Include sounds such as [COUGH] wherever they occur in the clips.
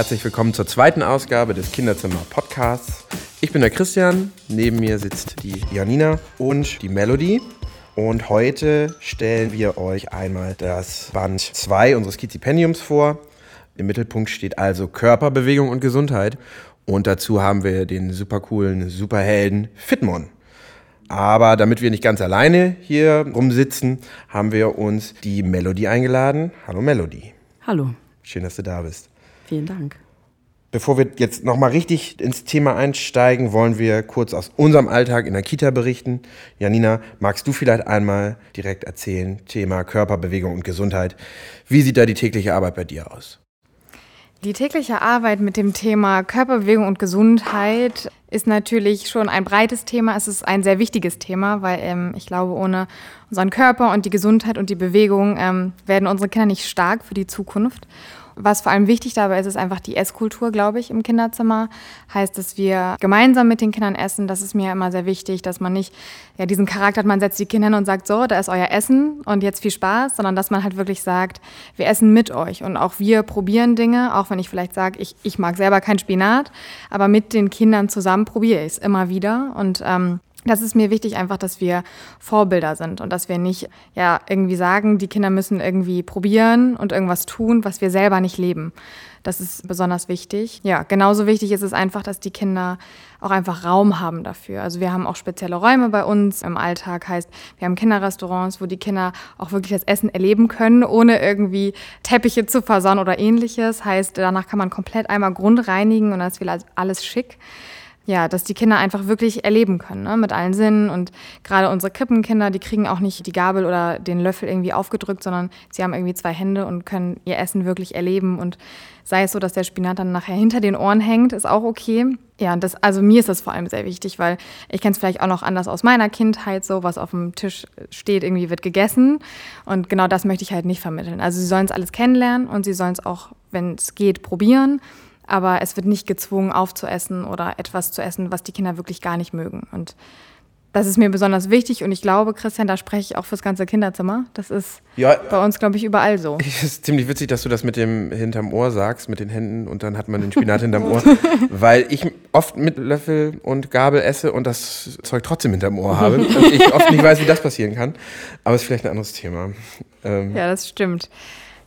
Herzlich willkommen zur zweiten Ausgabe des Kinderzimmer Podcasts. Ich bin der Christian, neben mir sitzt die Janina und die Melody. Und heute stellen wir euch einmal das Band 2 unseres Kizipendiums vor. Im Mittelpunkt steht also Körperbewegung und Gesundheit. Und dazu haben wir den super coolen Superhelden Fitmon. Aber damit wir nicht ganz alleine hier rumsitzen, haben wir uns die Melody eingeladen. Hallo Melody. Hallo. Schön, dass du da bist. Vielen Dank. Bevor wir jetzt nochmal richtig ins Thema einsteigen, wollen wir kurz aus unserem Alltag in der Kita berichten. Janina, magst du vielleicht einmal direkt erzählen, Thema Körperbewegung und Gesundheit. Wie sieht da die tägliche Arbeit bei dir aus? Die tägliche Arbeit mit dem Thema Körperbewegung und Gesundheit ist natürlich schon ein breites Thema. Es ist ein sehr wichtiges Thema, weil ähm, ich glaube, ohne unseren Körper und die Gesundheit und die Bewegung ähm, werden unsere Kinder nicht stark für die Zukunft. Was vor allem wichtig dabei ist, ist einfach die Esskultur, glaube ich, im Kinderzimmer. Heißt, dass wir gemeinsam mit den Kindern essen. Das ist mir immer sehr wichtig, dass man nicht ja, diesen Charakter hat, man setzt die Kinder hin und sagt, so, da ist euer Essen und jetzt viel Spaß, sondern dass man halt wirklich sagt, wir essen mit euch und auch wir probieren Dinge, auch wenn ich vielleicht sage, ich, ich mag selber kein Spinat, aber mit den Kindern zusammen probiere ich es immer wieder und ähm, das ist mir wichtig, einfach, dass wir Vorbilder sind und dass wir nicht ja irgendwie sagen, die Kinder müssen irgendwie probieren und irgendwas tun, was wir selber nicht leben. Das ist besonders wichtig. Ja, genauso wichtig ist es einfach, dass die Kinder auch einfach Raum haben dafür. Also wir haben auch spezielle Räume bei uns im Alltag, heißt, wir haben Kinderrestaurants, wo die Kinder auch wirklich das Essen erleben können, ohne irgendwie Teppiche zu versauen oder ähnliches. Heißt, danach kann man komplett einmal grundreinigen und dann ist alles schick ja, dass die Kinder einfach wirklich erleben können, ne, mit allen Sinnen. Und gerade unsere Krippenkinder, die kriegen auch nicht die Gabel oder den Löffel irgendwie aufgedrückt, sondern sie haben irgendwie zwei Hände und können ihr Essen wirklich erleben. Und sei es so, dass der Spinat dann nachher hinter den Ohren hängt, ist auch okay. Ja, das, also mir ist das vor allem sehr wichtig, weil ich kenne es vielleicht auch noch anders aus meiner Kindheit, so was auf dem Tisch steht, irgendwie wird gegessen. Und genau das möchte ich halt nicht vermitteln. Also sie sollen es alles kennenlernen und sie sollen es auch, wenn es geht, probieren aber es wird nicht gezwungen aufzuessen oder etwas zu essen, was die Kinder wirklich gar nicht mögen. Und das ist mir besonders wichtig und ich glaube, Christian, da spreche ich auch fürs ganze Kinderzimmer. Das ist ja, bei uns, glaube ich, überall so. [LAUGHS] Es ist ziemlich witzig, dass du das mit dem hinterm Ohr sagst, mit den Händen und dann hat man den Spinat hinterm Ohr. [LAUGHS] Weil ich oft mit Löffel und Gabel esse und das Zeug trotzdem hinterm Ohr habe. und ich oft nicht weiß, wie das passieren kann. Aber es ist vielleicht ein anderes Thema. Ähm ja, das stimmt.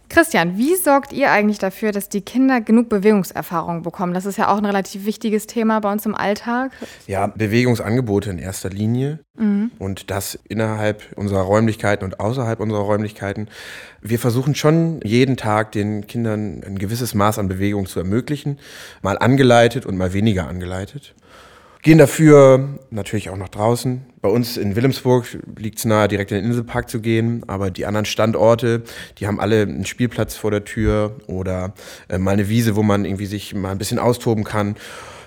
Christian, wie sorgt ihr eigentlich dafür, dass die Kinder genug Bewegungserfahrung bekommen? Das ist ja auch ein relativ wichtiges Thema bei uns im Alltag. Ja, Bewegungsangebote in erster Linie mhm. und das innerhalb unserer Räumlichkeiten und außerhalb unserer Räumlichkeiten. Wir versuchen schon jeden Tag den Kindern ein gewisses Maß an Bewegung zu ermöglichen, mal angeleitet und mal weniger angeleitet. Gehen dafür natürlich auch nach draußen. Bei uns in Wilhelmsburg liegt es nahe, direkt in den Inselpark zu gehen, aber die anderen Standorte, die haben alle einen Spielplatz vor der Tür oder äh, mal eine Wiese, wo man irgendwie sich mal ein bisschen austoben kann.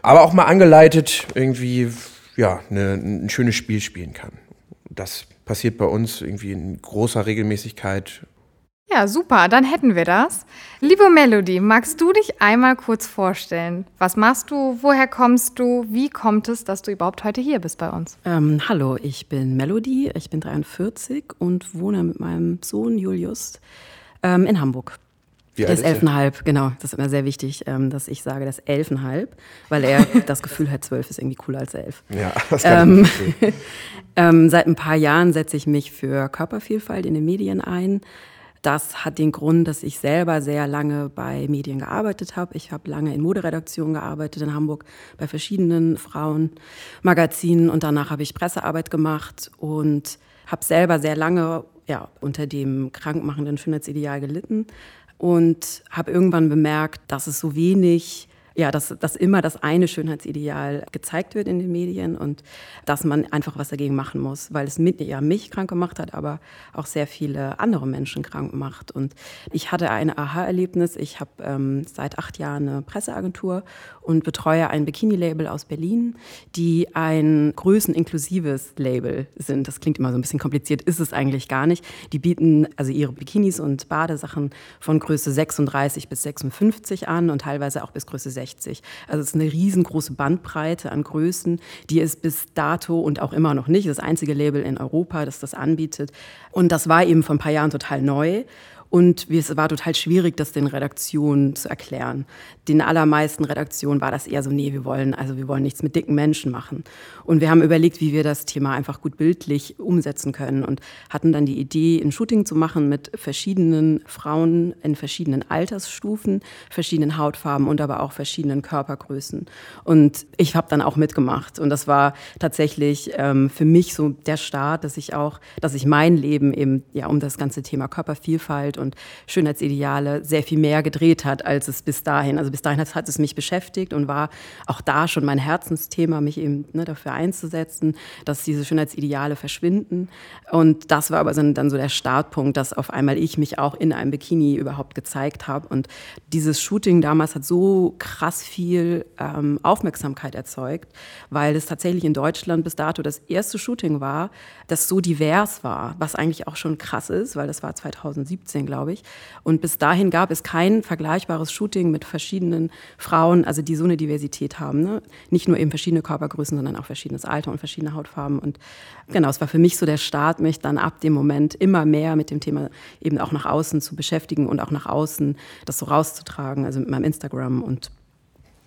Aber auch mal angeleitet irgendwie, ja, eine, ein schönes Spiel spielen kann. Das passiert bei uns irgendwie in großer Regelmäßigkeit ja, super, dann hätten wir das. Liebe Melody, magst du dich einmal kurz vorstellen? Was machst du? Woher kommst du? Wie kommt es, dass du überhaupt heute hier bist bei uns? Ähm, hallo, ich bin Melody, ich bin 43 und wohne mit meinem Sohn Julius ähm, in Hamburg. Wie der ist elfenhalb, genau. Das ist immer sehr wichtig, ähm, dass ich sage, das elfenhalb, weil er [LAUGHS] das Gefühl hat, zwölf ist irgendwie cooler als elf. Ja, [LAUGHS] das kann ähm, [LAUGHS] ähm, Seit ein paar Jahren setze ich mich für Körpervielfalt in den Medien ein. Das hat den Grund, dass ich selber sehr lange bei Medien gearbeitet habe. Ich habe lange in Moderedaktionen gearbeitet in Hamburg bei verschiedenen Frauenmagazinen und danach habe ich Pressearbeit gemacht und habe selber sehr lange ja, unter dem krankmachenden Schönheitsideal gelitten und habe irgendwann bemerkt, dass es so wenig ja, dass, dass immer das eine Schönheitsideal gezeigt wird in den Medien und dass man einfach was dagegen machen muss, weil es mit, ja, mich krank gemacht hat, aber auch sehr viele andere Menschen krank macht. Und ich hatte ein Aha-Erlebnis. Ich habe ähm, seit acht Jahren eine Presseagentur und betreue ein Bikini-Label aus Berlin, die ein größeninklusives Label sind. Das klingt immer so ein bisschen kompliziert, ist es eigentlich gar nicht. Die bieten also ihre Bikinis und Badesachen von Größe 36 bis 56 an und teilweise auch bis Größe 60. Also es ist eine riesengroße Bandbreite an Größen, die es bis dato und auch immer noch nicht, das einzige Label in Europa, das das anbietet. Und das war eben vor ein paar Jahren total neu. Und es war total schwierig, das den Redaktionen zu erklären. Den allermeisten Redaktionen war das eher so, nee, wir wollen, also wir wollen nichts mit dicken Menschen machen. Und wir haben überlegt, wie wir das Thema einfach gut bildlich umsetzen können und hatten dann die Idee, ein Shooting zu machen mit verschiedenen Frauen in verschiedenen Altersstufen, verschiedenen Hautfarben und aber auch verschiedenen Körpergrößen. Und ich habe dann auch mitgemacht. Und das war tatsächlich ähm, für mich so der Start, dass ich auch, dass ich mein Leben eben ja um das ganze Thema Körpervielfalt und Schönheitsideale sehr viel mehr gedreht hat, als es bis dahin. Also bis dahin hat, hat es mich beschäftigt und war auch da schon mein Herzensthema, mich eben ne, dafür einzusetzen, dass diese Schönheitsideale verschwinden. Und das war aber dann so der Startpunkt, dass auf einmal ich mich auch in einem Bikini überhaupt gezeigt habe. Und dieses Shooting damals hat so krass viel ähm, Aufmerksamkeit erzeugt, weil es tatsächlich in Deutschland bis dato das erste Shooting war, das so divers war, was eigentlich auch schon krass ist, weil das war 2017, glaube ich. Und bis dahin gab es kein vergleichbares Shooting mit verschiedenen Frauen, also die so eine Diversität haben. Ne? Nicht nur eben verschiedene Körpergrößen, sondern auch verschiedenes Alter und verschiedene Hautfarben. Und genau, es war für mich so der Start, mich dann ab dem Moment immer mehr mit dem Thema eben auch nach außen zu beschäftigen und auch nach außen das so rauszutragen, also mit meinem Instagram und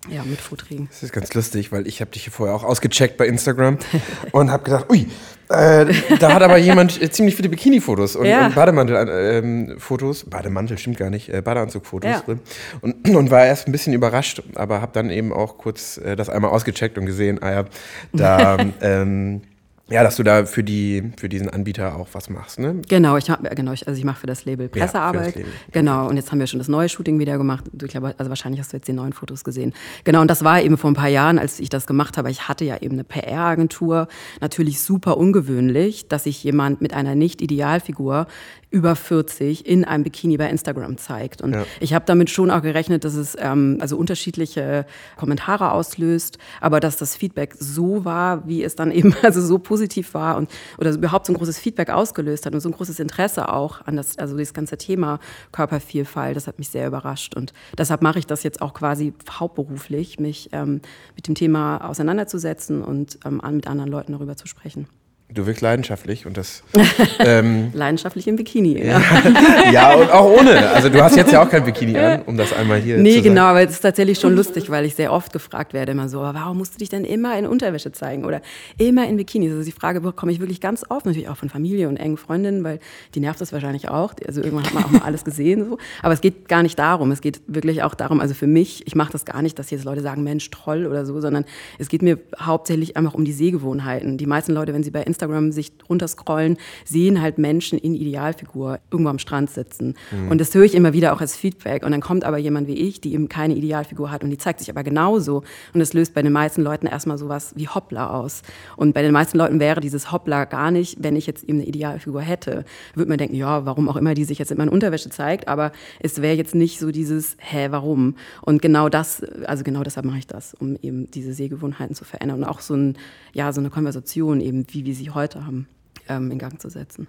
ja, mit Vorträgen. Das ist ganz lustig, weil ich habe dich hier vorher auch ausgecheckt bei Instagram [LAUGHS] und habe gedacht, ui, äh, da hat aber jemand äh, ziemlich viele Bikini-Fotos und, ja. und Bademantel-Fotos, ähm, Bademantel stimmt gar nicht, äh, Badeanzug-Fotos ja. drin und, [CLEARS THROAT] und war erst ein bisschen überrascht, aber habe dann eben auch kurz äh, das einmal ausgecheckt und gesehen, ah ja, da [LAUGHS] ähm, ja, dass du da für, die, für diesen Anbieter auch was machst, ne? Genau, ich hab, genau, ich, also ich mache für das Label Pressearbeit. Ja, das Label. Genau, und jetzt haben wir schon das neue Shooting wieder gemacht. Ich glaube, also wahrscheinlich hast du jetzt die neuen Fotos gesehen. Genau, und das war eben vor ein paar Jahren, als ich das gemacht habe. Ich hatte ja eben eine PR-Agentur. Natürlich super ungewöhnlich, dass sich jemand mit einer Nicht-Idealfigur über 40 in einem Bikini bei Instagram zeigt. Und ja. ich habe damit schon auch gerechnet, dass es ähm, also unterschiedliche Kommentare auslöst, aber dass das Feedback so war, wie es dann eben [LAUGHS] also so positiv war und oder überhaupt so ein großes Feedback ausgelöst hat und so ein großes Interesse auch an das also das ganze Thema Körpervielfalt, das hat mich sehr überrascht und deshalb mache ich das jetzt auch quasi hauptberuflich, mich ähm, mit dem Thema auseinanderzusetzen und ähm, mit anderen Leuten darüber zu sprechen. Du wirkst leidenschaftlich und das. [LAUGHS] Ähm, leidenschaftlich im Bikini, ja. [LAUGHS] ja, und auch ohne. Also du hast jetzt ja auch kein Bikini an, um das einmal hier nee, zu Nee, genau, aber es ist tatsächlich schon lustig, weil ich sehr oft gefragt werde, immer so, warum musst du dich denn immer in Unterwäsche zeigen oder immer in Bikini? Also die Frage bekomme ich wirklich ganz oft, natürlich auch von Familie und engen Freundinnen, weil die nervt das wahrscheinlich auch. Also irgendwann hat man auch mal alles gesehen. So. Aber es geht gar nicht darum. Es geht wirklich auch darum, also für mich, ich mache das gar nicht, dass jetzt Leute sagen, Mensch, toll oder so, sondern es geht mir hauptsächlich einfach um die Sehgewohnheiten. Die meisten Leute, wenn sie bei Instagram Instagram sich runterscrollen, sehen halt Menschen in Idealfigur irgendwo am Strand sitzen. Mhm. Und das höre ich immer wieder auch als Feedback. Und dann kommt aber jemand wie ich, die eben keine Idealfigur hat und die zeigt sich aber genauso. Und es löst bei den meisten Leuten erstmal sowas wie Hoppla aus. Und bei den meisten Leuten wäre dieses Hoppla gar nicht, wenn ich jetzt eben eine Idealfigur hätte. Würde man denken, ja, warum auch immer die sich jetzt in meiner Unterwäsche zeigt, aber es wäre jetzt nicht so dieses, hä, warum? Und genau das, also genau deshalb mache ich das, um eben diese Sehgewohnheiten zu verändern und auch so, ein, ja, so eine Konversation eben, wie wir sie heute haben, ähm, in Gang zu setzen.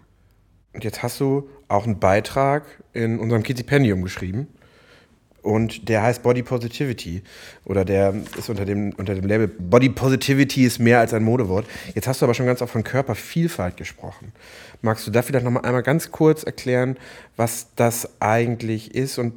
Und jetzt hast du auch einen Beitrag in unserem Kizipendium geschrieben. Und der heißt Body Positivity. Oder der ist unter dem, unter dem Label Body Positivity ist mehr als ein Modewort. Jetzt hast du aber schon ganz oft von Körpervielfalt gesprochen. Magst du da vielleicht noch mal einmal ganz kurz erklären, was das eigentlich ist und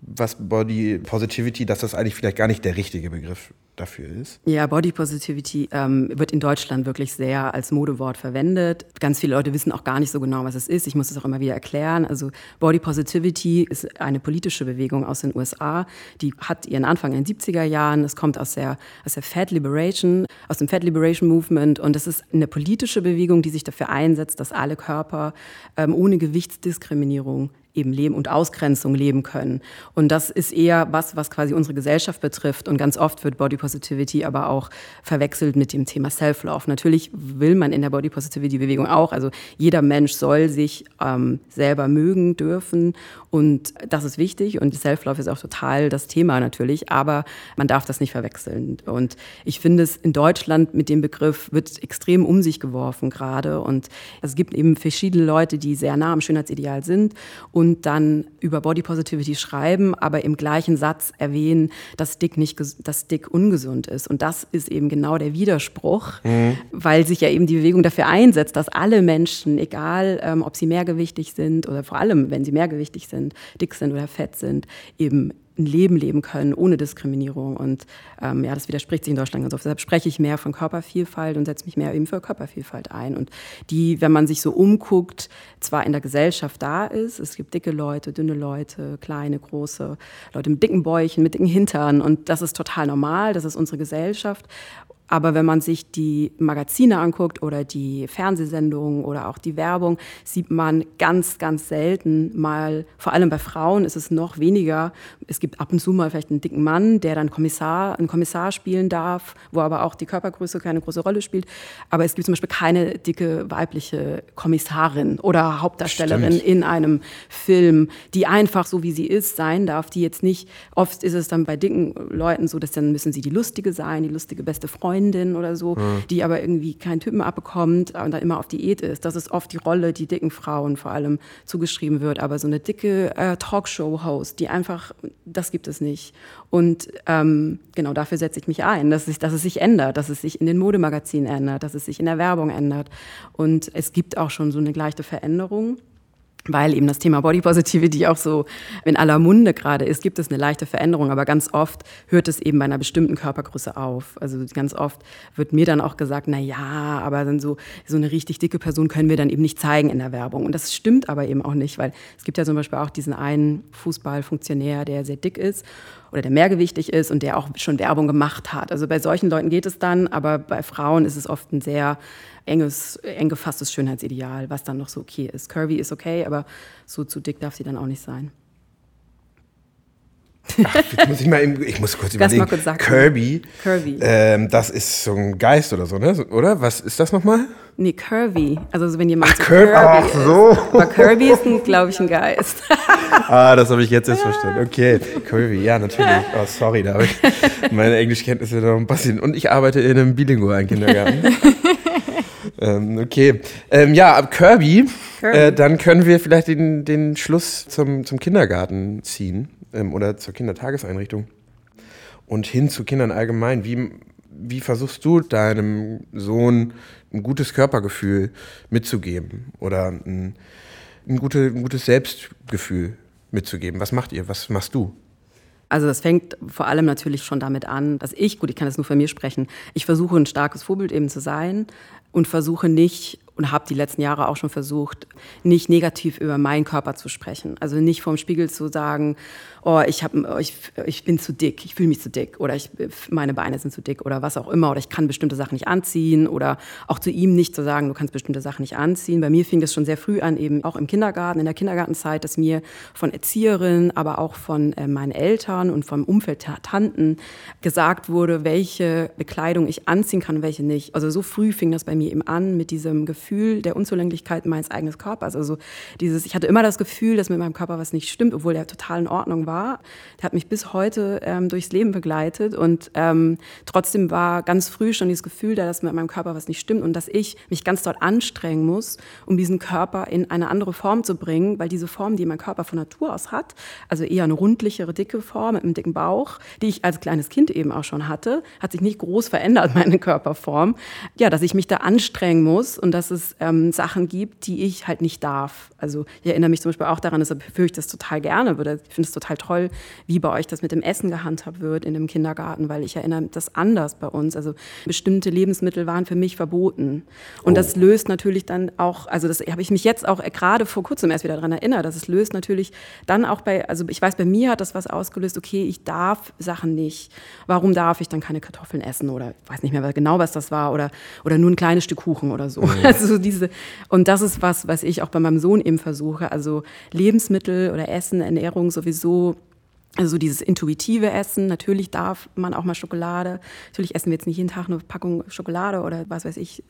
was Body Positivity, dass das eigentlich vielleicht gar nicht der richtige Begriff dafür ist? Ja, Body Positivity ähm, wird in Deutschland wirklich sehr als Modewort verwendet. Ganz viele Leute wissen auch gar nicht so genau, was es ist. Ich muss es auch immer wieder erklären. Also Body Positivity ist eine politische Bewegung aus den USA. Die hat ihren Anfang in den 70er Jahren. Es kommt aus der, aus der Fat Liberation, aus dem Fat Liberation Movement. Und es ist eine politische Bewegung, die sich dafür einsetzt, dass alle Körper ähm, ohne Gewichtsdiskriminierung eben leben und Ausgrenzung leben können. Und das ist eher was, was quasi unsere Gesellschaft betrifft. Und ganz oft wird Body Positivity aber auch verwechselt mit dem Thema Self-Love. Natürlich will man in der Body Positivity Bewegung auch, also jeder Mensch soll sich ähm, selber mögen dürfen. Und das ist wichtig. Und Self-Love ist auch total das Thema natürlich. Aber man darf das nicht verwechseln. Und ich finde es in Deutschland mit dem Begriff wird extrem um sich geworfen gerade. Und es gibt eben verschiedene Leute, die sehr nah am Schönheitsideal sind und dann über Body Positivity schreiben, aber im gleichen Satz erwähnen, dass dick nicht, dass dick ungesund ist. Und das ist eben genau der Widerspruch, mhm. weil sich ja eben die Bewegung dafür einsetzt, dass alle Menschen, egal ähm, ob sie mehrgewichtig sind oder vor allem, wenn sie mehrgewichtig sind, dick sind oder fett sind, eben ein Leben leben können ohne Diskriminierung. Und ähm, ja, das widerspricht sich in Deutschland ganz oft. Deshalb spreche ich mehr von Körpervielfalt und setze mich mehr eben für Körpervielfalt ein. Und die, wenn man sich so umguckt, zwar in der Gesellschaft da ist, es gibt dicke Leute, dünne Leute, kleine, große, Leute mit dicken Bäuchen, mit dicken Hintern. Und das ist total normal, das ist unsere Gesellschaft. Aber wenn man sich die Magazine anguckt oder die Fernsehsendungen oder auch die Werbung, sieht man ganz, ganz selten mal, vor allem bei Frauen ist es noch weniger. Es gibt ab und zu mal vielleicht einen dicken Mann, der dann Kommissar, einen Kommissar spielen darf, wo aber auch die Körpergröße keine große Rolle spielt. Aber es gibt zum Beispiel keine dicke weibliche Kommissarin oder Hauptdarstellerin Stimmt. in einem Film, die einfach so wie sie ist sein darf, die jetzt nicht, oft ist es dann bei dicken Leuten so, dass dann müssen sie die lustige sein, die lustige beste Freundin Freundin oder so, mhm. die aber irgendwie keinen Typen abbekommt und dann immer auf Diät ist. Das ist oft die Rolle, die dicken Frauen vor allem zugeschrieben wird. Aber so eine dicke äh, Talkshow-Host, die einfach, das gibt es nicht. Und ähm, genau dafür setze ich mich ein, dass, ich, dass es sich ändert, dass es sich in den Modemagazinen ändert, dass es sich in der Werbung ändert. Und es gibt auch schon so eine gleiche Veränderung weil eben das Thema Body Positivity auch so in aller Munde gerade ist, gibt es eine leichte Veränderung, aber ganz oft hört es eben bei einer bestimmten Körpergröße auf. Also ganz oft wird mir dann auch gesagt, na ja, aber dann so so eine richtig dicke Person können wir dann eben nicht zeigen in der Werbung und das stimmt aber eben auch nicht, weil es gibt ja zum Beispiel auch diesen einen Fußballfunktionär, der sehr dick ist oder der mehrgewichtig ist und der auch schon Werbung gemacht hat. Also bei solchen Leuten geht es dann, aber bei Frauen ist es oft ein sehr enges, eng gefasstes Schönheitsideal, was dann noch so okay ist. Curvy ist okay, aber so zu dick darf sie dann auch nicht sein. Ach, muss ich, mal eben, ich muss kurz [LAUGHS] überlegen. Mal kurz sagen. Kirby. Kirby. Ähm, das ist so ein Geist oder so, ne? Oder? Was ist das nochmal? Nee, Kirby. Also wenn jemand Ach, so Kirby, Ach so. Ist. Aber Kirby ist, glaube ich, ein Geist. [LAUGHS] ah, das habe ich jetzt erst verstanden. Okay, Kirby, ja, natürlich. Oh, sorry, da habe ich meine Englischkenntnisse noch ein bisschen. Und ich arbeite in einem bilingualen Kindergarten. [LAUGHS] ähm, okay. Ähm, ja, ab Kirby, Kirby. Äh, dann können wir vielleicht den, den Schluss zum, zum Kindergarten ziehen ähm, oder zur Kindertageseinrichtung und hin zu Kindern allgemein. Wie, wie versuchst du deinem Sohn ein gutes Körpergefühl mitzugeben oder ein, ein, gute, ein gutes Selbstgefühl mitzugeben? Was macht ihr? Was machst du? Also das fängt vor allem natürlich schon damit an, dass ich, gut, ich kann das nur von mir sprechen, ich versuche ein starkes Vorbild eben zu sein und versuche nicht und habe die letzten Jahre auch schon versucht, nicht negativ über meinen Körper zu sprechen. Also nicht vorm Spiegel zu sagen, oh, ich, hab, ich, ich bin zu dick, ich fühle mich zu dick oder ich, meine Beine sind zu dick oder was auch immer oder ich kann bestimmte Sachen nicht anziehen oder auch zu ihm nicht zu sagen, du kannst bestimmte Sachen nicht anziehen. Bei mir fing das schon sehr früh an, eben auch im Kindergarten, in der Kindergartenzeit, dass mir von Erzieherinnen, aber auch von äh, meinen Eltern und vom Umfeld der Tanten gesagt wurde, welche Bekleidung ich anziehen kann und welche nicht. Also so früh fing das bei mir eben an mit diesem Gefühl, Gefühl der Unzulänglichkeit meines eigenen Körpers. Also dieses, ich hatte immer das Gefühl, dass mit meinem Körper was nicht stimmt, obwohl der total in Ordnung war. Der hat mich bis heute ähm, durchs Leben begleitet und ähm, trotzdem war ganz früh schon dieses Gefühl da, dass mit meinem Körper was nicht stimmt und dass ich mich ganz dort anstrengen muss, um diesen Körper in eine andere Form zu bringen, weil diese Form, die mein Körper von Natur aus hat, also eher eine rundlichere, dicke Form mit einem dicken Bauch, die ich als kleines Kind eben auch schon hatte, hat sich nicht groß verändert, [LAUGHS] meine Körperform. Ja, dass ich mich da anstrengen muss und dass es es ähm, Sachen gibt, die ich halt nicht darf. Also ich erinnere mich zum Beispiel auch daran, deshalb führe ich das total gerne. Ich finde es total toll, wie bei euch das mit dem Essen gehandhabt wird in dem Kindergarten, weil ich erinnere das anders bei uns. Also bestimmte Lebensmittel waren für mich verboten. Und oh. das löst natürlich dann auch, also das habe ich mich jetzt auch gerade vor kurzem erst wieder daran erinnert, dass es löst natürlich dann auch bei, also ich weiß, bei mir hat das was ausgelöst, okay, ich darf Sachen nicht. Warum darf ich dann keine Kartoffeln essen oder ich weiß nicht mehr genau, was das war oder, oder nur ein kleines Stück Kuchen oder so. Mhm. [LAUGHS] Also diese, und das ist was, was ich auch bei meinem Sohn eben versuche. Also Lebensmittel oder Essen, Ernährung sowieso also dieses intuitive Essen, natürlich darf man auch mal Schokolade. Natürlich essen wir jetzt nicht jeden Tag eine Packung Schokolade oder was weiß ich,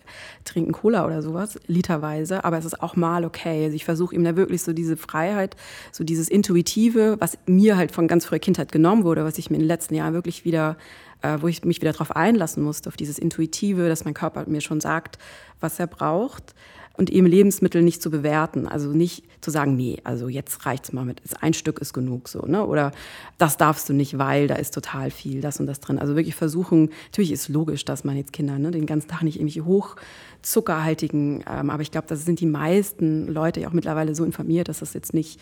trinken Cola oder sowas, literweise. Aber es ist auch mal okay. Also ich versuche ihm da wirklich so diese Freiheit, so dieses Intuitive, was mir halt von ganz früher Kindheit genommen wurde, was ich mir in den letzten Jahren wirklich wieder äh, wo ich mich wieder darauf einlassen musste, auf dieses Intuitive, dass mein Körper mir schon sagt, was er braucht. und eben Lebensmittel nicht zu bewerten. Also nicht zu sagen, nee, also jetzt reicht's mal mit, ein Stück ist genug so, ne? Oder das darfst du nicht, weil da ist total viel, das und das drin. Also wirklich versuchen, natürlich ist logisch, dass man jetzt Kinder ne, den ganzen Tag nicht irgendwie hoch zuckerhaltigen. Ähm, aber ich glaube, das sind die meisten Leute ja auch mittlerweile so informiert, dass das jetzt nicht.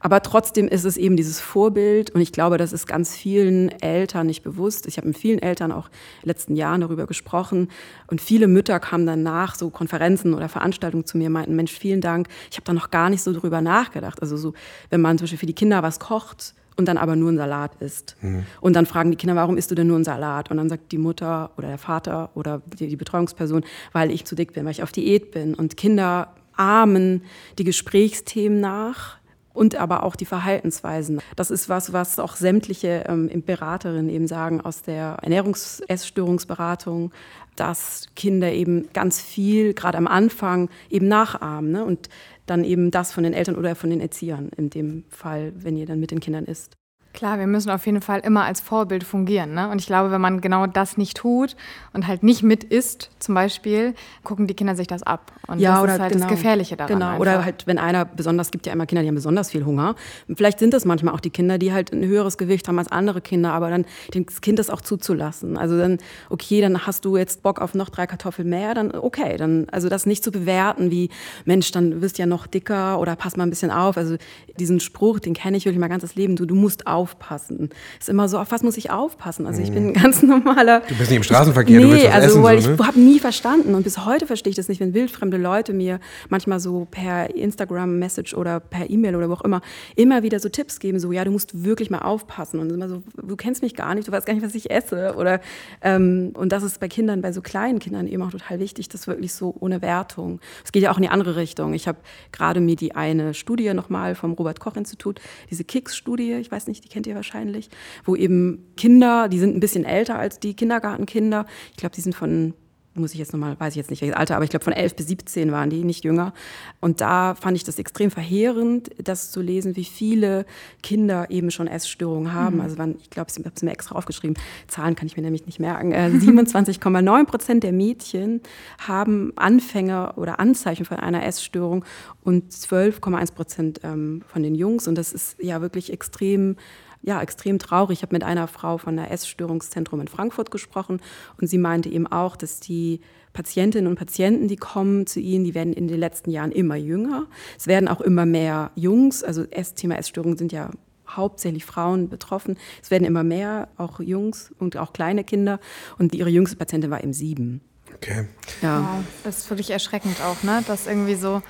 Aber trotzdem ist es eben dieses Vorbild und ich glaube, das ist ganz vielen Eltern nicht bewusst. Ich habe mit vielen Eltern auch letzten Jahren darüber gesprochen und viele Mütter kamen dann nach so Konferenzen oder Veranstaltungen zu mir, meinten, Mensch, vielen Dank. Ich habe da noch gar nicht so drüber nachgedacht. Also so, wenn man zum Beispiel für die Kinder was kocht, und dann aber nur ein Salat isst. Mhm. Und dann fragen die Kinder, warum isst du denn nur ein Salat? Und dann sagt die Mutter oder der Vater oder die, die Betreuungsperson, weil ich zu dick bin, weil ich auf Diät bin. Und Kinder ahmen die Gesprächsthemen nach und aber auch die Verhaltensweisen. Das ist was, was auch sämtliche ähm, Beraterinnen eben sagen aus der Ernährungs-Essstörungsberatung, dass Kinder eben ganz viel, gerade am Anfang, eben nachahmen. Ne? Und dann eben das von den Eltern oder von den Erziehern in dem Fall, wenn ihr dann mit den Kindern isst. Klar, wir müssen auf jeden Fall immer als Vorbild fungieren. Ne? Und ich glaube, wenn man genau das nicht tut und halt nicht mit isst, zum Beispiel, gucken die Kinder sich das ab. Und ja, das oder ist halt genau, das Gefährliche daran. Genau, einfach. oder halt, wenn einer besonders, gibt ja immer Kinder, die haben besonders viel Hunger. Vielleicht sind das manchmal auch die Kinder, die halt ein höheres Gewicht haben als andere Kinder, aber dann das Kind das auch zuzulassen. Also dann, okay, dann hast du jetzt Bock auf noch drei Kartoffeln mehr, dann okay. Dann, also das nicht zu bewerten wie, Mensch, dann wirst du ja noch dicker oder pass mal ein bisschen auf. Also diesen Spruch, den kenne ich wirklich mein ganzes Leben, du, du musst auf aufpassen. Ist immer so, auf was muss ich aufpassen? Also ich bin ein ganz normaler. Du bist nicht im Straßenverkehr, nee, du willst was also essen, weil so, ne? ich habe nie verstanden und bis heute verstehe ich das nicht, wenn wildfremde Leute mir manchmal so per Instagram-Message oder per E-Mail oder wo auch immer immer wieder so Tipps geben, so ja, du musst wirklich mal aufpassen und immer so, du kennst mich gar nicht, du weißt gar nicht, was ich esse oder ähm, und das ist bei Kindern, bei so kleinen Kindern eben auch total wichtig, das wirklich so ohne Wertung. Es geht ja auch in die andere Richtung. Ich habe gerade mir die eine Studie nochmal vom Robert Koch Institut, diese Kicks-Studie, ich weiß nicht, die kennt ihr wahrscheinlich, wo eben Kinder, die sind ein bisschen älter als die Kindergartenkinder. Ich glaube, die sind von muss ich jetzt nochmal, weiß ich jetzt nicht welches Alter, aber ich glaube von 11 bis 17 waren die, nicht jünger. Und da fand ich das extrem verheerend, das zu lesen, wie viele Kinder eben schon Essstörungen haben. Mhm. Also waren, ich glaube, ich habe es mir extra aufgeschrieben, Zahlen kann ich mir nämlich nicht merken. Äh, 27,9 Prozent der Mädchen haben Anfänge oder Anzeichen von einer Essstörung und 12,1 Prozent ähm, von den Jungs. Und das ist ja wirklich extrem ja, extrem traurig. Ich habe mit einer Frau von der Essstörungszentrum in Frankfurt gesprochen und sie meinte eben auch, dass die Patientinnen und Patienten, die kommen zu ihnen, die werden in den letzten Jahren immer jünger. Es werden auch immer mehr Jungs, also Thema Essstörungen sind ja hauptsächlich Frauen betroffen. Es werden immer mehr, auch Jungs und auch kleine Kinder. Und ihre jüngste Patientin war eben sieben. Okay. Ja. Wow, das ist wirklich erschreckend auch, ne? Dass irgendwie so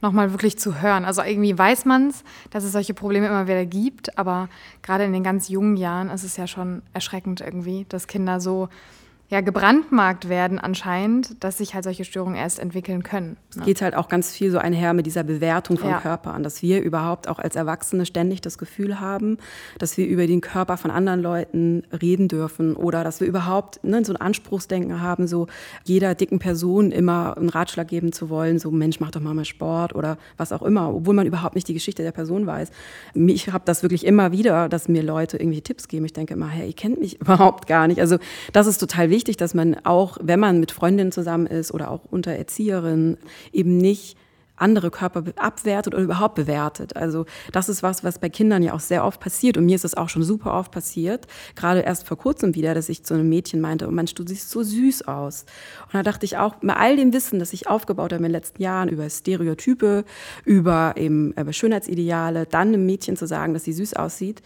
nochmal wirklich zu hören. Also irgendwie weiß man es, dass es solche Probleme immer wieder gibt, aber gerade in den ganz jungen Jahren ist es ja schon erschreckend irgendwie, dass Kinder so ja, gebrandmarkt werden anscheinend, dass sich halt solche Störungen erst entwickeln können. Ne? Es geht halt auch ganz viel so einher mit dieser Bewertung vom ja. Körper an, dass wir überhaupt auch als Erwachsene ständig das Gefühl haben, dass wir über den Körper von anderen Leuten reden dürfen oder dass wir überhaupt ne, so ein Anspruchsdenken haben, so jeder dicken Person immer einen Ratschlag geben zu wollen, so Mensch, mach doch mal mal Sport oder was auch immer, obwohl man überhaupt nicht die Geschichte der Person weiß. Ich habe das wirklich immer wieder, dass mir Leute irgendwie Tipps geben. Ich denke immer, hey, ihr kennt mich [LAUGHS] überhaupt gar nicht. Also das ist total wichtig wichtig, dass man auch, wenn man mit Freundinnen zusammen ist oder auch unter Erzieherinnen, eben nicht andere Körper abwertet oder überhaupt bewertet. Also das ist was, was bei Kindern ja auch sehr oft passiert. Und mir ist es auch schon super oft passiert. Gerade erst vor kurzem wieder, dass ich zu einem Mädchen meinte, oh Mensch, du siehst so süß aus. Und da dachte ich auch, bei all dem Wissen, das ich aufgebaut habe in den letzten Jahren über Stereotype, über eben über Schönheitsideale, dann einem Mädchen zu sagen, dass sie süß aussieht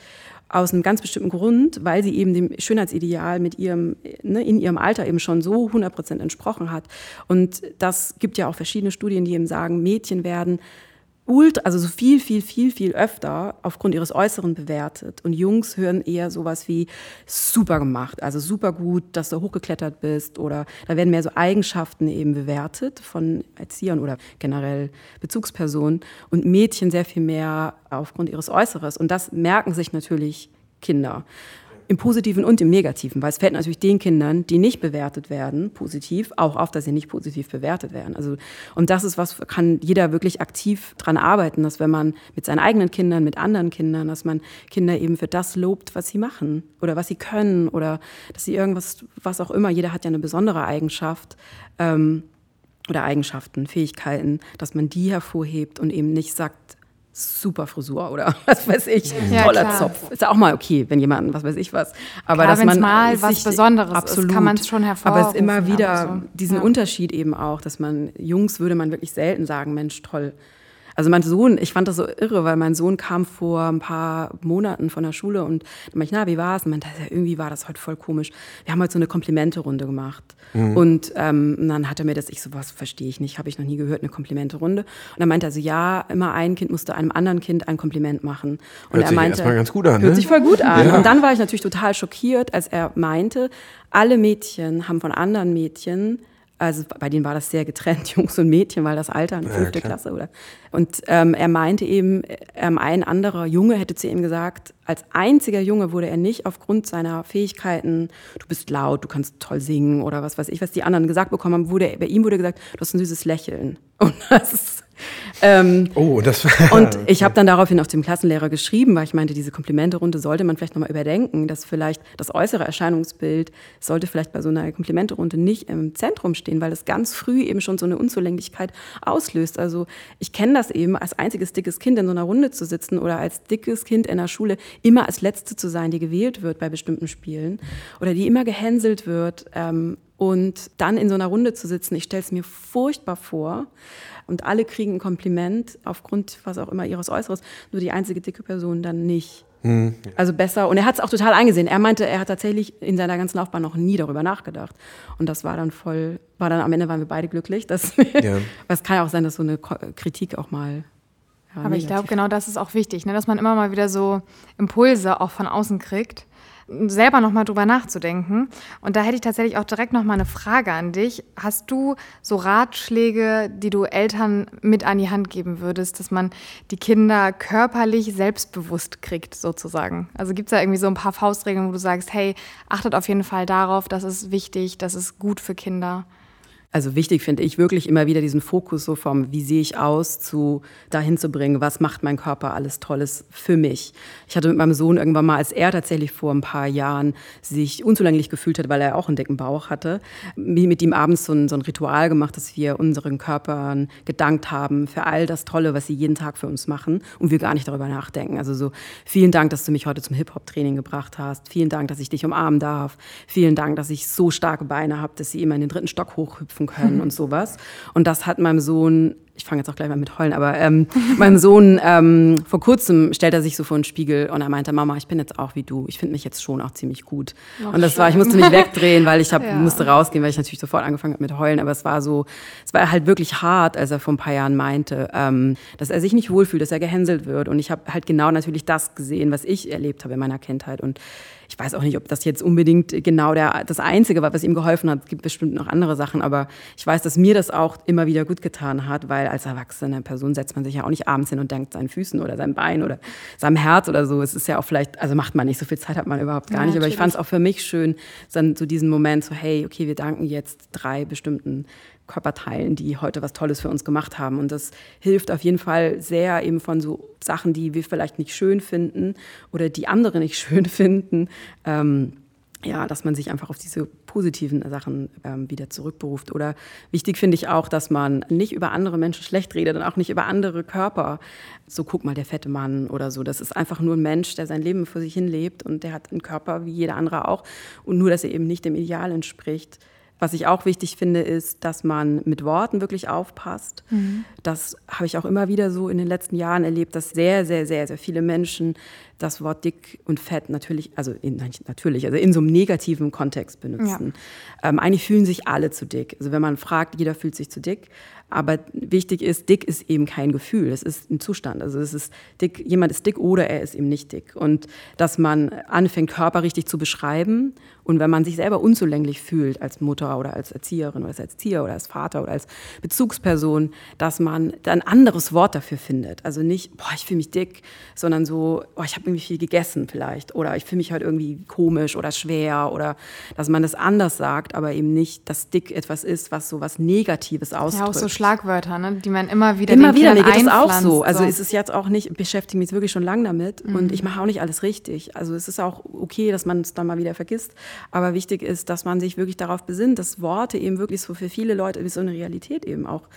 aus einem ganz bestimmten Grund, weil sie eben dem Schönheitsideal mit ihrem, ne, in ihrem Alter eben schon so 100 Prozent entsprochen hat. Und das gibt ja auch verschiedene Studien, die eben sagen, Mädchen werden ultra, also so viel, viel, viel, viel öfter aufgrund ihres Äußeren bewertet. Und Jungs hören eher sowas wie super gemacht, also super gut, dass du hochgeklettert bist oder da werden mehr so Eigenschaften eben bewertet von Erziehern oder generell Bezugspersonen und Mädchen sehr viel mehr aufgrund ihres Äußeres. Und das merken sich natürlich Kinder im Positiven und im Negativen, weil es fällt natürlich den Kindern, die nicht bewertet werden, positiv, auch auf, dass sie nicht positiv bewertet werden. Also, und das ist was, kann jeder wirklich aktiv dran arbeiten, dass wenn man mit seinen eigenen Kindern, mit anderen Kindern, dass man Kinder eben für das lobt, was sie machen oder was sie können oder dass sie irgendwas, was auch immer, jeder hat ja eine besondere Eigenschaft, ähm, oder Eigenschaften, Fähigkeiten, dass man die hervorhebt und eben nicht sagt, super Frisur oder [LAUGHS] was weiß ich, ja, toller klar. Zopf. Ist ja auch mal okay, wenn jemand, was weiß ich was. Aber klar, dass man mal was Besonderes absolut, ist, kann man es schon hervorheben. Aber es ist immer wieder so. diesen ja. Unterschied eben auch, dass man, Jungs würde man wirklich selten sagen, Mensch, toll, also mein Sohn, ich fand das so irre, weil mein Sohn kam vor ein paar Monaten von der Schule und dann meinte ich, na, wie war's? Und meinte, ja, irgendwie war das heute voll komisch. Wir haben heute so eine Komplimente-Runde gemacht. Mhm. Und ähm, dann hat er mir das, ich so, was verstehe ich nicht, habe ich noch nie gehört, eine Komplimente-Runde. Und dann meinte er so, ja, immer ein Kind musste einem anderen Kind ein Kompliment machen. Und hört er meinte, sich ganz gut an, hört ne? sich voll gut an. Ja. Und dann war ich natürlich total schockiert, als er meinte, alle Mädchen haben von anderen Mädchen also bei denen war das sehr getrennt, [LAUGHS] Jungs und Mädchen, weil das Alter in fünfte ja, Klasse oder. Und ähm, er meinte eben, ähm, ein anderer Junge hätte zu ihm gesagt, als einziger Junge wurde er nicht aufgrund seiner Fähigkeiten, du bist laut, du kannst toll singen oder was weiß ich, was die anderen gesagt bekommen haben, wurde bei ihm wurde gesagt, du hast ein süßes Lächeln. [LAUGHS] Und das ist [LAUGHS] ähm, oh, das [LAUGHS] Und ich habe dann daraufhin auf dem Klassenlehrer geschrieben, weil ich meinte, diese Komplimente-Runde sollte man vielleicht nochmal überdenken, dass vielleicht das äußere Erscheinungsbild sollte vielleicht bei so einer Komplimente-Runde nicht im Zentrum stehen, weil das ganz früh eben schon so eine Unzulänglichkeit auslöst. Also ich kenne das eben, als einziges dickes Kind in so einer Runde zu sitzen oder als dickes Kind in der Schule immer als Letzte zu sein, die gewählt wird bei bestimmten Spielen oder die immer gehänselt wird. Ähm, und dann in so einer Runde zu sitzen, ich stelle es mir furchtbar vor und alle kriegen ein Kompliment aufgrund, was auch immer, ihres Äußeres, nur die einzige dicke Person dann nicht. Hm. Also besser. Und er hat es auch total eingesehen. Er meinte, er hat tatsächlich in seiner ganzen Laufbahn noch nie darüber nachgedacht. Und das war dann voll, war dann am Ende waren wir beide glücklich. Dass ja. [LAUGHS] es kann ja auch sein, dass so eine Kritik auch mal. Ja, Aber ich glaube, genau das ist auch wichtig, ne? dass man immer mal wieder so Impulse auch von außen kriegt selber nochmal drüber nachzudenken. Und da hätte ich tatsächlich auch direkt nochmal eine Frage an dich. Hast du so Ratschläge, die du Eltern mit an die Hand geben würdest, dass man die Kinder körperlich selbstbewusst kriegt, sozusagen? Also gibt es da irgendwie so ein paar Faustregeln, wo du sagst, hey, achtet auf jeden Fall darauf, das ist wichtig, das ist gut für Kinder? Also wichtig finde ich wirklich immer wieder diesen Fokus so vom, wie sehe ich aus, zu dahin zu bringen, was macht mein Körper alles Tolles für mich. Ich hatte mit meinem Sohn irgendwann mal, als er tatsächlich vor ein paar Jahren sich unzulänglich gefühlt hat, weil er auch einen dicken Bauch hatte, mit ihm abends so ein, so ein Ritual gemacht, dass wir unseren Körpern gedankt haben für all das Tolle, was sie jeden Tag für uns machen und wir gar nicht darüber nachdenken. Also so, vielen Dank, dass du mich heute zum Hip-Hop-Training gebracht hast. Vielen Dank, dass ich dich umarmen darf. Vielen Dank, dass ich so starke Beine habe, dass sie immer in den dritten Stock hochhüpfen können und sowas. Und das hat meinem Sohn, ich fange jetzt auch gleich mal mit Heulen, aber ähm, [LAUGHS] meinem Sohn ähm, vor kurzem stellt er sich so vor den Spiegel und er meinte, Mama, ich bin jetzt auch wie du. Ich finde mich jetzt schon auch ziemlich gut. Ach, und das schön. war, ich musste mich wegdrehen, weil ich hab, ja. musste rausgehen, weil ich natürlich sofort angefangen habe mit Heulen. Aber es war so, es war halt wirklich hart, als er vor ein paar Jahren meinte, ähm, dass er sich nicht wohlfühlt, dass er gehänselt wird. Und ich habe halt genau natürlich das gesehen, was ich erlebt habe in meiner Kindheit. Und ich weiß auch nicht, ob das jetzt unbedingt genau der, das Einzige war, was ihm geholfen hat. Es gibt bestimmt noch andere Sachen, aber ich weiß, dass mir das auch immer wieder gut getan hat, weil als erwachsene Person setzt man sich ja auch nicht abends hin und denkt seinen Füßen oder seinem Bein oder seinem Herz oder so. Es ist ja auch vielleicht, also macht man nicht, so viel Zeit hat man überhaupt gar ja, nicht, aber ich fand es auch für mich schön, dann so diesen Moment so, hey, okay, wir danken jetzt drei bestimmten Körperteilen, die heute was Tolles für uns gemacht haben. Und das hilft auf jeden Fall sehr eben von so Sachen, die wir vielleicht nicht schön finden oder die andere nicht [LAUGHS] schön finden. Ähm, ja, dass man sich einfach auf diese positiven Sachen ähm, wieder zurückberuft. Oder wichtig finde ich auch, dass man nicht über andere Menschen schlecht redet und auch nicht über andere Körper. So, guck mal, der fette Mann oder so. Das ist einfach nur ein Mensch, der sein Leben für sich hin lebt und der hat einen Körper wie jeder andere auch. Und nur, dass er eben nicht dem Ideal entspricht. Was ich auch wichtig finde, ist, dass man mit Worten wirklich aufpasst. Mhm. Das habe ich auch immer wieder so in den letzten Jahren erlebt, dass sehr, sehr, sehr, sehr viele Menschen das Wort dick und fett natürlich, also in, natürlich, also in so einem negativen Kontext benutzen. Ja. Ähm, eigentlich fühlen sich alle zu dick. Also wenn man fragt, jeder fühlt sich zu dick. Aber wichtig ist, dick ist eben kein Gefühl, es ist ein Zustand. Also es ist dick, jemand ist dick oder er ist eben nicht dick. Und dass man anfängt, Körper richtig zu beschreiben. Und wenn man sich selber unzulänglich fühlt als Mutter oder als Erzieherin oder als Erzieher oder als Vater oder als Bezugsperson, dass man ein anderes Wort dafür findet. Also nicht, boah, ich fühle mich dick, sondern so, boah, ich habe irgendwie viel gegessen vielleicht. Oder ich fühle mich halt irgendwie komisch oder schwer. Oder dass man das anders sagt, aber eben nicht, dass dick etwas ist, was so was Negatives ausdrückt. Ja, Schlagwörter, ne, die man immer wieder Immer wieder, mir geht es auch so. Also so. ist es jetzt auch nicht, beschäftige mich wirklich schon lange damit mhm. und ich mache auch nicht alles richtig. Also es ist auch okay, dass man es dann mal wieder vergisst. Aber wichtig ist, dass man sich wirklich darauf besinnt, dass Worte eben wirklich so für viele Leute so eine Realität eben auch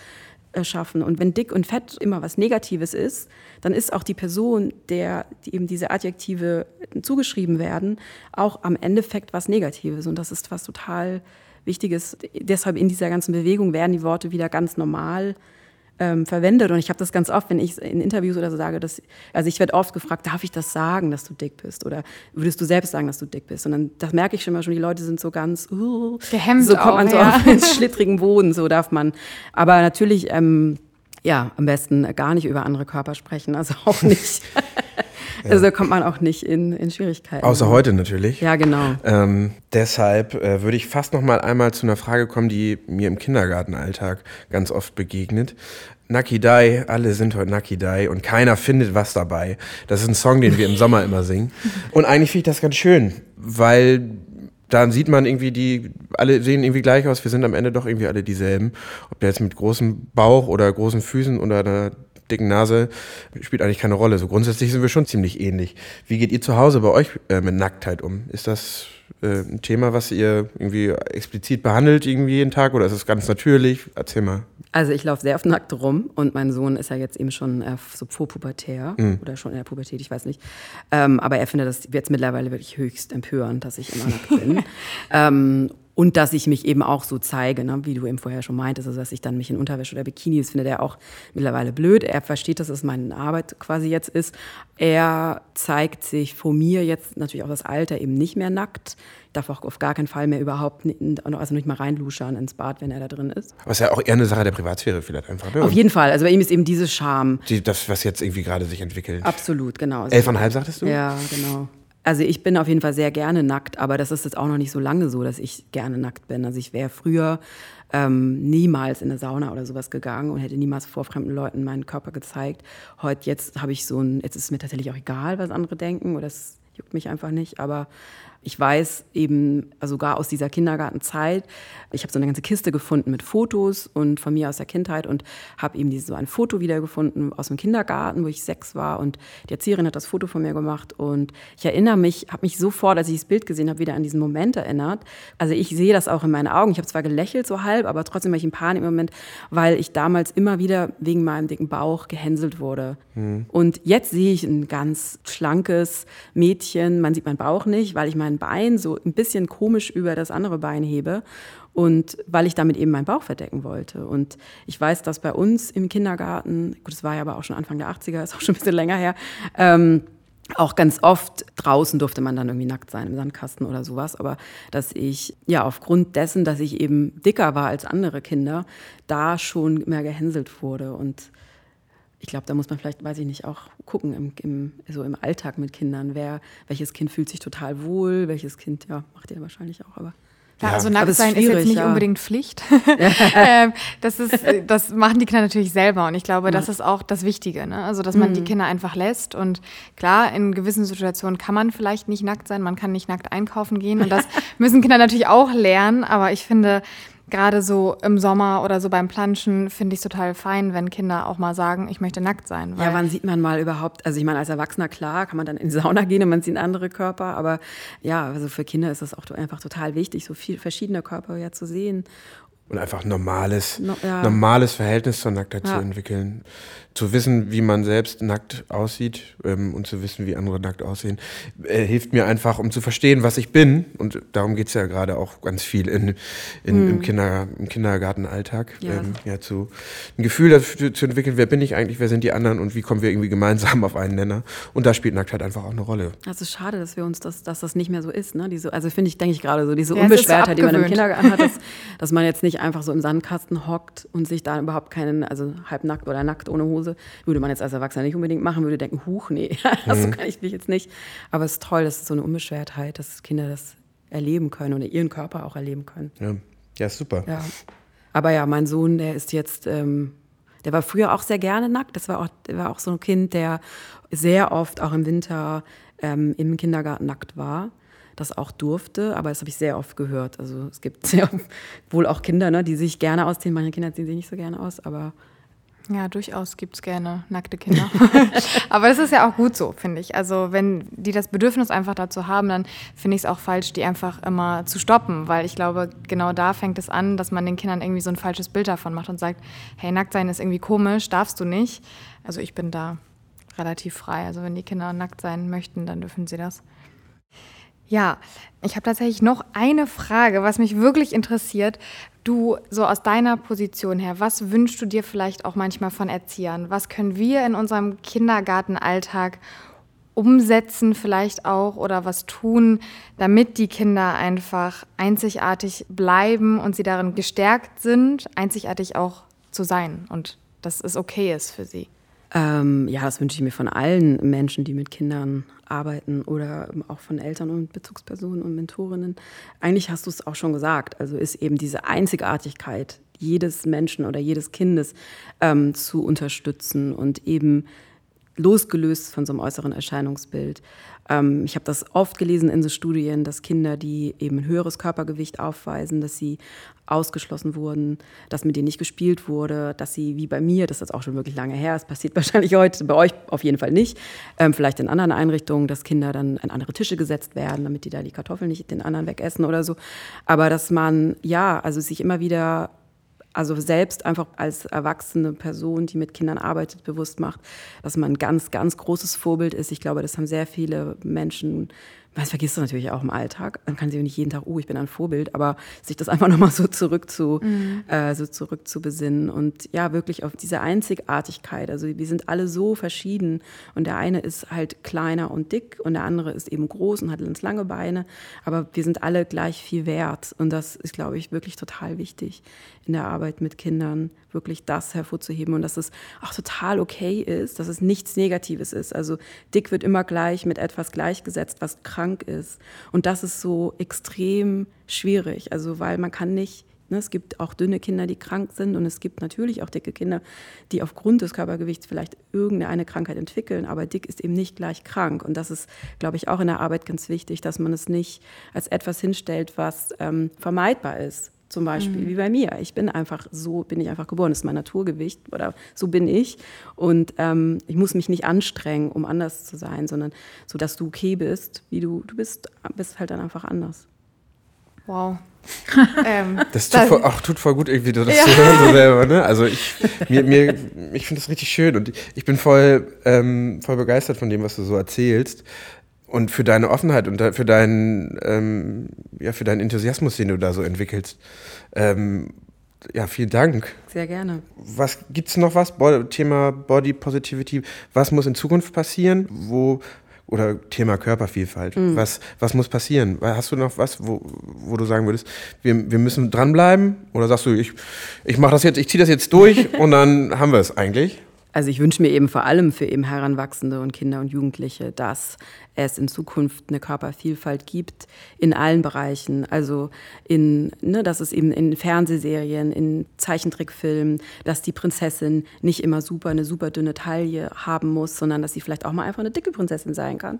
schaffen. Und wenn dick und fett immer was Negatives ist, dann ist auch die Person, der die eben diese Adjektive zugeschrieben werden, auch am Endeffekt was Negatives. Und das ist was total Wichtiges. Deshalb in dieser ganzen Bewegung werden die Worte wieder ganz normal ähm, verwendet. Und ich habe das ganz oft, wenn ich in Interviews oder so sage, dass, also ich werde oft gefragt, darf ich das sagen, dass du dick bist? Oder würdest du selbst sagen, dass du dick bist? Und dann das merke ich schon mal schon, die Leute sind so ganz uh, gehemmt. So kommt man so ja. auf den schlittrigen Boden, so darf man. Aber natürlich, ähm, ja, am besten gar nicht über andere Körper sprechen, also auch nicht. [LAUGHS] Also kommt man auch nicht in, in Schwierigkeiten. Außer heute natürlich. Ja, genau. Ähm, deshalb äh, würde ich fast noch mal einmal zu einer Frage kommen, die mir im Kindergartenalltag ganz oft begegnet. Nakidai, alle sind heute Nakidai und keiner findet was dabei. Das ist ein Song, den wir im Sommer immer singen. Und eigentlich finde ich das ganz schön, weil dann sieht man irgendwie die, alle sehen irgendwie gleich aus, wir sind am Ende doch irgendwie alle dieselben. Ob der jetzt mit großem Bauch oder großen Füßen oder einer dicken Nase spielt eigentlich keine Rolle. So grundsätzlich sind wir schon ziemlich ähnlich. Wie geht ihr zu Hause bei euch äh, mit Nacktheit um? Ist das äh, ein Thema, was ihr irgendwie explizit behandelt irgendwie jeden Tag oder ist es ganz natürlich? Erzähl mal. Also ich laufe sehr oft nackt rum und mein Sohn ist ja jetzt eben schon äh, so vorpubertär mhm. oder schon in der Pubertät, ich weiß nicht. Ähm, aber er findet das jetzt mittlerweile wirklich höchst empörend, dass ich immer nackt bin. [LAUGHS] ähm, und dass ich mich eben auch so zeige, ne, wie du eben vorher schon meintest, also dass ich dann mich in Unterwäsche oder Bikini, das findet er auch mittlerweile blöd. Er versteht, dass es meine Arbeit quasi jetzt ist. Er zeigt sich vor mir jetzt natürlich auch das Alter eben nicht mehr nackt. Ich darf auch auf gar keinen Fall mehr überhaupt, also nicht mal reinluschern ins Bad, wenn er da drin ist. Aber es ist ja auch eher eine Sache der Privatsphäre vielleicht einfach. Ne? Auf jeden Fall. Also bei ihm ist eben diese Scham. Die, das, was jetzt irgendwie gerade sich entwickelt. Absolut, genau. Elfeinhalb sagtest du? Ja, genau. Also ich bin auf jeden Fall sehr gerne nackt, aber das ist jetzt auch noch nicht so lange so, dass ich gerne nackt bin. Also ich wäre früher ähm, niemals in eine Sauna oder sowas gegangen und hätte niemals vor fremden Leuten meinen Körper gezeigt. Heute jetzt habe ich so ein, jetzt ist es mir tatsächlich auch egal, was andere denken oder es juckt mich einfach nicht, aber ich weiß eben sogar aus dieser Kindergartenzeit, ich habe so eine ganze Kiste gefunden mit Fotos und von mir aus der Kindheit und habe eben so ein Foto wiedergefunden aus dem Kindergarten, wo ich sechs war und die Erzieherin hat das Foto von mir gemacht und ich erinnere mich, habe mich sofort, als ich das Bild gesehen habe, wieder an diesen Moment erinnert. Also ich sehe das auch in meinen Augen. Ich habe zwar gelächelt so halb, aber trotzdem war ich in Panik im Moment, weil ich damals immer wieder wegen meinem dicken Bauch gehänselt wurde. Mhm. Und jetzt sehe ich ein ganz schlankes Mädchen. Man sieht meinen Bauch nicht, weil ich meinen Bein so ein bisschen komisch über das andere Bein hebe. Und weil ich damit eben meinen Bauch verdecken wollte. Und ich weiß, dass bei uns im Kindergarten, gut, das war ja aber auch schon Anfang der 80er, ist auch schon ein bisschen länger her, ähm, auch ganz oft draußen durfte man dann irgendwie nackt sein, im Sandkasten oder sowas. Aber dass ich, ja, aufgrund dessen, dass ich eben dicker war als andere Kinder, da schon mehr gehänselt wurde. Und ich glaube, da muss man vielleicht, weiß ich nicht, auch gucken im, im, so im Alltag mit Kindern, wer, welches Kind fühlt sich total wohl, welches Kind, ja, macht ihr wahrscheinlich auch, aber. Ja, also nackt sein ist jetzt nicht ja. unbedingt Pflicht. [LAUGHS] ähm, das, ist, das machen die Kinder natürlich selber und ich glaube, das ist auch das Wichtige. Ne? Also, dass man mhm. die Kinder einfach lässt und klar, in gewissen Situationen kann man vielleicht nicht nackt sein, man kann nicht nackt einkaufen gehen und das [LAUGHS] müssen Kinder natürlich auch lernen, aber ich finde, gerade so im Sommer oder so beim Planschen finde ich es total fein, wenn Kinder auch mal sagen, ich möchte nackt sein. ja, wann sieht man mal überhaupt, also ich meine, als Erwachsener, klar, kann man dann in die Sauna gehen und man sieht andere Körper, aber ja, also für Kinder ist das auch einfach total wichtig, so viele verschiedene Körper ja zu sehen. Und einfach normales, no, ja. normales Verhältnis zur Nacktheit ja. zu entwickeln zu wissen, wie man selbst nackt aussieht ähm, und zu wissen, wie andere nackt aussehen, äh, hilft mir einfach, um zu verstehen, was ich bin. Und darum geht es ja gerade auch ganz viel in, in, mhm. im, Kinder, im Kindergartenalltag. Ja. Ähm, ja, zu, ein Gefühl dafür zu entwickeln, wer bin ich eigentlich, wer sind die anderen und wie kommen wir irgendwie gemeinsam auf einen Nenner. Und da spielt Nacktheit einfach auch eine Rolle. Es ist schade, dass wir uns das, dass das nicht mehr so ist. Ne? Diese, also finde ich, denke ich gerade so, diese ja, Unbeschwertheit, die man im Kindergarten hat, dass, [LAUGHS] dass man jetzt nicht einfach so im Sandkasten hockt und sich da überhaupt keinen, also halbnackt oder nackt ohne Hose. Würde man jetzt als Erwachsener nicht unbedingt machen, würde denken, huch, nee, [LAUGHS] das mhm. kann ich mich jetzt nicht. Aber es ist toll, das ist so eine Unbeschwertheit, dass Kinder das erleben können oder ihren Körper auch erleben können. Ja, ja super. Ja. Aber ja, mein Sohn, der ist jetzt, ähm, der war früher auch sehr gerne nackt. Das war auch, der war auch so ein Kind, der sehr oft auch im Winter ähm, im Kindergarten nackt war. Das auch durfte, aber das habe ich sehr oft gehört. Also es gibt [LAUGHS] sehr wohl auch Kinder, ne, die sich gerne ausziehen. Meine Kinder ziehen sich nicht so gerne aus, aber ja, durchaus gibt es gerne nackte Kinder. [LAUGHS] Aber das ist ja auch gut so, finde ich. Also wenn die das Bedürfnis einfach dazu haben, dann finde ich es auch falsch, die einfach immer zu stoppen. Weil ich glaube, genau da fängt es an, dass man den Kindern irgendwie so ein falsches Bild davon macht und sagt, hey, nackt sein ist irgendwie komisch, darfst du nicht. Also ich bin da relativ frei. Also wenn die Kinder nackt sein möchten, dann dürfen sie das. Ja, ich habe tatsächlich noch eine Frage, was mich wirklich interessiert. Du, so aus deiner Position her, was wünschst du dir vielleicht auch manchmal von Erziehern? Was können wir in unserem Kindergartenalltag umsetzen vielleicht auch oder was tun, damit die Kinder einfach einzigartig bleiben und sie darin gestärkt sind, einzigartig auch zu sein und dass es okay ist für sie? Ähm, ja, das wünsche ich mir von allen Menschen, die mit Kindern arbeiten oder auch von Eltern und Bezugspersonen und Mentorinnen. Eigentlich hast du es auch schon gesagt. Also ist eben diese Einzigartigkeit jedes Menschen oder jedes Kindes ähm, zu unterstützen und eben losgelöst von so einem äußeren Erscheinungsbild. Ähm, ich habe das oft gelesen in so Studien, dass Kinder, die eben ein höheres Körpergewicht aufweisen, dass sie ausgeschlossen wurden, dass mit denen nicht gespielt wurde, dass sie, wie bei mir, das ist auch schon wirklich lange her, es passiert [LAUGHS] wahrscheinlich heute, bei euch auf jeden Fall nicht, ähm, vielleicht in anderen Einrichtungen, dass Kinder dann an andere Tische gesetzt werden, damit die da die Kartoffeln nicht den anderen wegessen oder so. Aber dass man, ja, also sich immer wieder also selbst einfach als erwachsene Person, die mit Kindern arbeitet, bewusst macht, dass man ein ganz, ganz großes Vorbild ist. Ich glaube, das haben sehr viele Menschen das vergisst du natürlich auch im Alltag. Dann kann sie nicht jeden Tag, oh, ich bin ein Vorbild, aber sich das einfach [LAUGHS] nochmal so zurück zu, mhm. äh, so zurück zu besinnen und ja, wirklich auf diese Einzigartigkeit. Also wir sind alle so verschieden und der eine ist halt kleiner und dick und der andere ist eben groß und hat ganz lange Beine, aber wir sind alle gleich viel wert und das ist, glaube ich, wirklich total wichtig in der Arbeit mit Kindern, wirklich das hervorzuheben und dass es auch total okay ist, dass es nichts Negatives ist. Also dick wird immer gleich mit etwas gleichgesetzt, was krank ist. Und das ist so extrem schwierig, also weil man kann nicht ne, es gibt auch dünne Kinder, die krank sind und es gibt natürlich auch dicke Kinder, die aufgrund des Körpergewichts vielleicht irgendeine Krankheit entwickeln, aber dick ist eben nicht gleich krank. Und das ist, glaube ich, auch in der Arbeit ganz wichtig, dass man es nicht als etwas hinstellt, was ähm, vermeidbar ist zum Beispiel, mhm. wie bei mir. Ich bin einfach so, bin ich einfach geboren, das ist mein Naturgewicht oder so bin ich. Und ähm, ich muss mich nicht anstrengen, um anders zu sein, sondern so, dass du okay bist, wie du, du bist, bist halt dann einfach anders. Wow. [LAUGHS] ähm, das tut, voll, ach, tut voll gut, irgendwie das ja. zu hören so selber. Ne? [LAUGHS] Also ich, mir, mir, ich finde das richtig schön und ich bin voll, ähm, voll begeistert von dem, was du so erzählst und für deine Offenheit und für deinen, ähm, ja, für deinen Enthusiasmus, den du da so entwickelst. Ähm, ja, vielen Dank. Sehr gerne. Was gibt's noch was? Thema Body Positivity. Was muss in Zukunft passieren? Wo oder Thema Körpervielfalt. Mhm. Was, was muss passieren? Hast du noch was, wo, wo du sagen würdest, wir, wir müssen dranbleiben? Oder sagst du, ich, ich mache das jetzt, ich ziehe das jetzt durch [LAUGHS] und dann haben wir es eigentlich? Also ich wünsche mir eben vor allem für eben Heranwachsende und Kinder und Jugendliche, dass es in Zukunft eine Körpervielfalt gibt in allen Bereichen. Also in, ne, dass es eben in Fernsehserien, in Zeichentrickfilmen, dass die Prinzessin nicht immer super eine super dünne Taille haben muss, sondern dass sie vielleicht auch mal einfach eine dicke Prinzessin sein kann.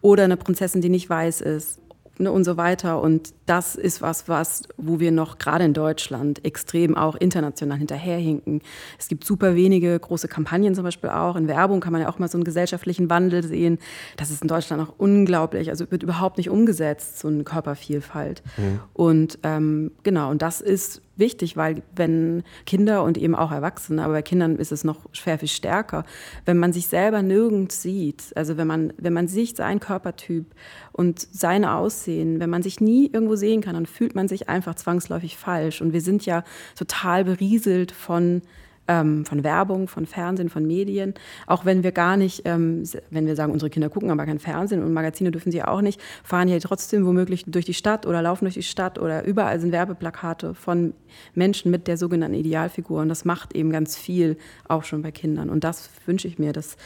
Oder eine Prinzessin, die nicht weiß ist ne, und so weiter. Und das ist was, was, wo wir noch gerade in Deutschland extrem auch international hinterherhinken. Es gibt super wenige große Kampagnen zum Beispiel auch. In Werbung kann man ja auch mal so einen gesellschaftlichen Wandel sehen. Das ist in Deutschland auch unglaublich. Also wird überhaupt nicht umgesetzt, so eine Körpervielfalt. Mhm. Und ähm, genau, und das ist wichtig, weil wenn Kinder und eben auch Erwachsene, aber bei Kindern ist es noch schwer viel stärker, wenn man sich selber nirgends sieht, also wenn man, wenn man sich, sein Körpertyp und sein Aussehen, wenn man sich nie irgendwo sehen kann, dann fühlt man sich einfach zwangsläufig falsch. Und wir sind ja total berieselt von ähm, von Werbung, von Fernsehen, von Medien. Auch wenn wir gar nicht, ähm, wenn wir sagen, unsere Kinder gucken aber kein Fernsehen und Magazine dürfen sie auch nicht, fahren hier trotzdem womöglich durch die Stadt oder laufen durch die Stadt oder überall sind Werbeplakate von Menschen mit der sogenannten Idealfigur. Und das macht eben ganz viel auch schon bei Kindern. Und das wünsche ich mir, dass,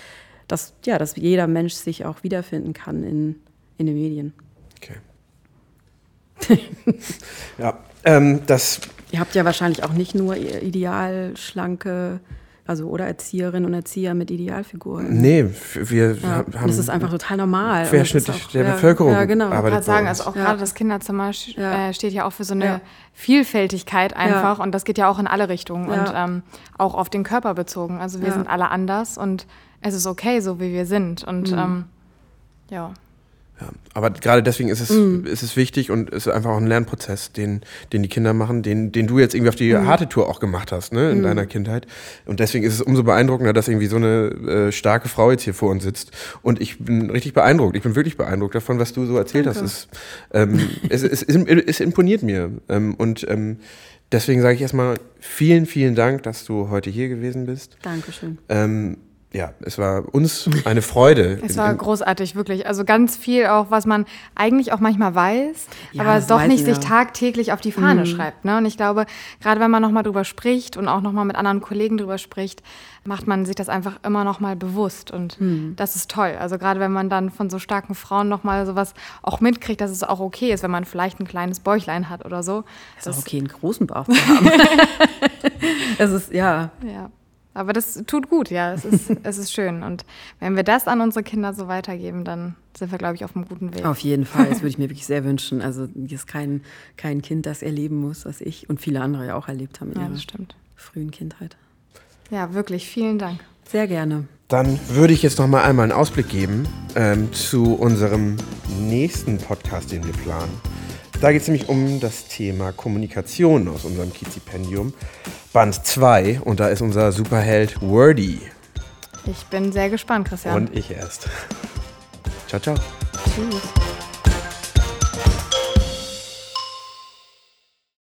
dass, ja, dass jeder Mensch sich auch wiederfinden kann in, in den Medien. Okay. [LAUGHS] ja, ähm, das Ihr habt ja wahrscheinlich auch nicht nur ideal schlanke Also oder Erzieherinnen und Erzieher mit Idealfiguren. Nee, wir ja. haben. das ist einfach total normal. Querschnitt auch, der ja, Bevölkerung. Ja, genau. Ich kann sagen, also auch ja. gerade das Kinderzimmer äh, steht ja auch für so eine Vielfältigkeit einfach und das geht ja auch in alle Richtungen und ähm, auch auf den Körper bezogen. Also wir sind alle anders und es ist okay, so wie wir sind. Und mhm. ähm, ja. Ja, aber gerade deswegen ist es, mm. ist es wichtig und es ist einfach auch ein Lernprozess, den, den die Kinder machen, den, den du jetzt irgendwie auf die mm. harte Tour auch gemacht hast, ne, in mm. deiner Kindheit. Und deswegen ist es umso beeindruckender, dass irgendwie so eine äh, starke Frau jetzt hier vor uns sitzt. Und ich bin richtig beeindruckt. Ich bin wirklich beeindruckt davon, was du so erzählt Danke. hast. Es, ähm, [LAUGHS] es, es, es, es, imponiert mir. Ähm, und ähm, deswegen sage ich erstmal vielen, vielen Dank, dass du heute hier gewesen bist. Dankeschön. Ähm, ja, es war uns eine Freude. [LAUGHS] es war großartig, wirklich. Also ganz viel auch, was man eigentlich auch manchmal weiß, ja, aber doch nicht sich tagtäglich auf die Fahne mhm. schreibt. Ne? Und ich glaube, gerade wenn man nochmal drüber spricht und auch nochmal mit anderen Kollegen drüber spricht, macht man sich das einfach immer nochmal bewusst. Und mhm. das ist toll. Also gerade wenn man dann von so starken Frauen nochmal sowas auch mitkriegt, dass es auch okay ist, wenn man vielleicht ein kleines Bäuchlein hat oder so. Es ist auch okay, einen großen Bauch zu haben. [LAUGHS] [LAUGHS] es ist, ja. Ja. Aber das tut gut, ja. Es ist, [LAUGHS] es ist schön. Und wenn wir das an unsere Kinder so weitergeben, dann sind wir, glaube ich, auf einem guten Weg. Auf jeden Fall. Das [LAUGHS] würde ich mir wirklich sehr wünschen. Also hier ist kein, kein Kind, das erleben muss, was ich und viele andere ja auch erlebt haben in ja, ihrer das stimmt. frühen Kindheit. Ja, wirklich. Vielen Dank. Sehr gerne. Dann würde ich jetzt noch mal einmal einen Ausblick geben ähm, zu unserem nächsten Podcast, den wir planen. Da geht es nämlich um das Thema Kommunikation aus unserem Kizipendium. Band 2 und da ist unser Superheld Wordy. Ich bin sehr gespannt, Christian. Und ich erst. Ciao, ciao. Tschüss.